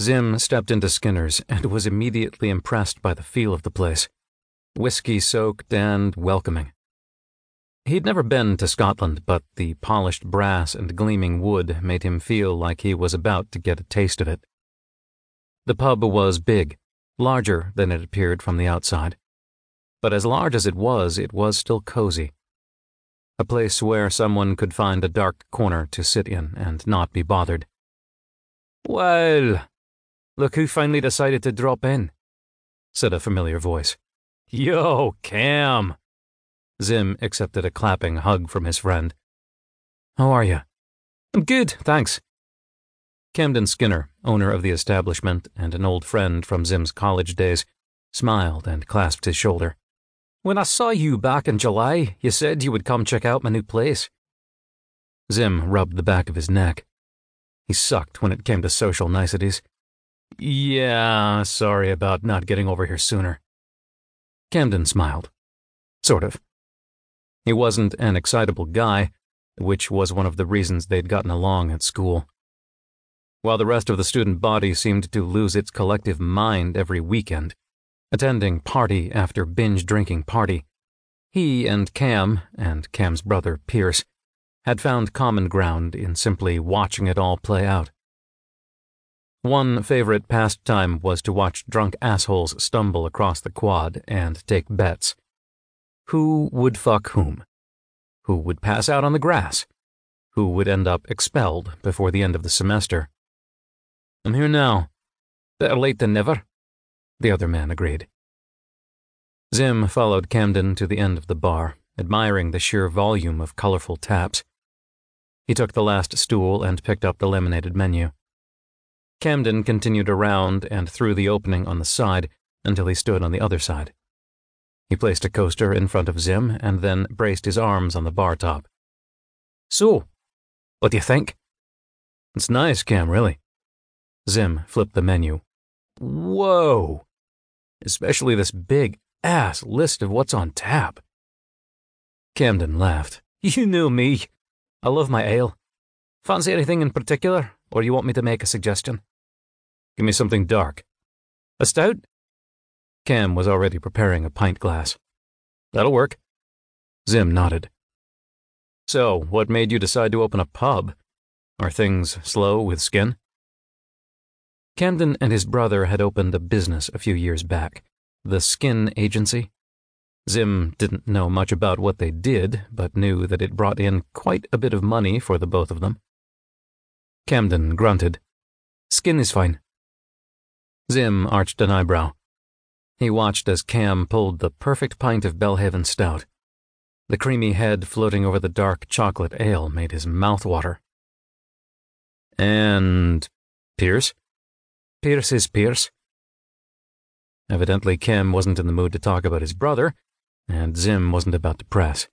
Zim stepped into Skinner's and was immediately impressed by the feel of the place whiskey soaked and welcoming. He'd never been to Scotland, but the polished brass and gleaming wood made him feel like he was about to get a taste of it. The pub was big, larger than it appeared from the outside. But as large as it was, it was still cozy. A place where someone could find a dark corner to sit in and not be bothered. Well, look who finally decided to drop in, said a familiar voice. Yo, Cam! Zim accepted a clapping hug from his friend. How are you? I'm good, thanks. Camden Skinner, owner of the establishment and an old friend from Zim's college days, smiled and clasped his shoulder. When I saw you back in July, you said you would come check out my new place. Zim rubbed the back of his neck. He sucked when it came to social niceties. Yeah, sorry about not getting over here sooner. Camden smiled. Sort of. He wasn't an excitable guy, which was one of the reasons they'd gotten along at school. While the rest of the student body seemed to lose its collective mind every weekend, attending party after binge drinking party, he and Cam, and Cam's brother Pierce, had found common ground in simply watching it all play out. One favorite pastime was to watch drunk assholes stumble across the quad and take bets. Who would fuck whom? Who would pass out on the grass? Who would end up expelled before the end of the semester? I'm here now. Better late than never, the other man agreed. Zim followed Camden to the end of the bar, admiring the sheer volume of colorful taps. He took the last stool and picked up the laminated menu. Camden continued around and through the opening on the side until he stood on the other side. He placed a coaster in front of Zim and then braced his arms on the bar top. So, what do you think? It's nice, Cam, really. Zim flipped the menu. Whoa! Especially this big ass list of what's on tap. Camden laughed. You know me. I love my ale. Fancy anything in particular, or you want me to make a suggestion? Give me something dark. A stout? Cam was already preparing a pint glass. That'll work. Zim nodded. So, what made you decide to open a pub? Are things slow with skin? Camden and his brother had opened a business a few years back, the Skin Agency. Zim didn't know much about what they did, but knew that it brought in quite a bit of money for the both of them. Camden grunted. Skin is fine. Zim arched an eyebrow. He watched as Cam pulled the perfect pint of Belhaven stout. The creamy head floating over the dark chocolate ale made his mouth water. And Pierce? Pierce is Pierce. Evidently, Cam wasn't in the mood to talk about his brother, and Zim wasn't about to press.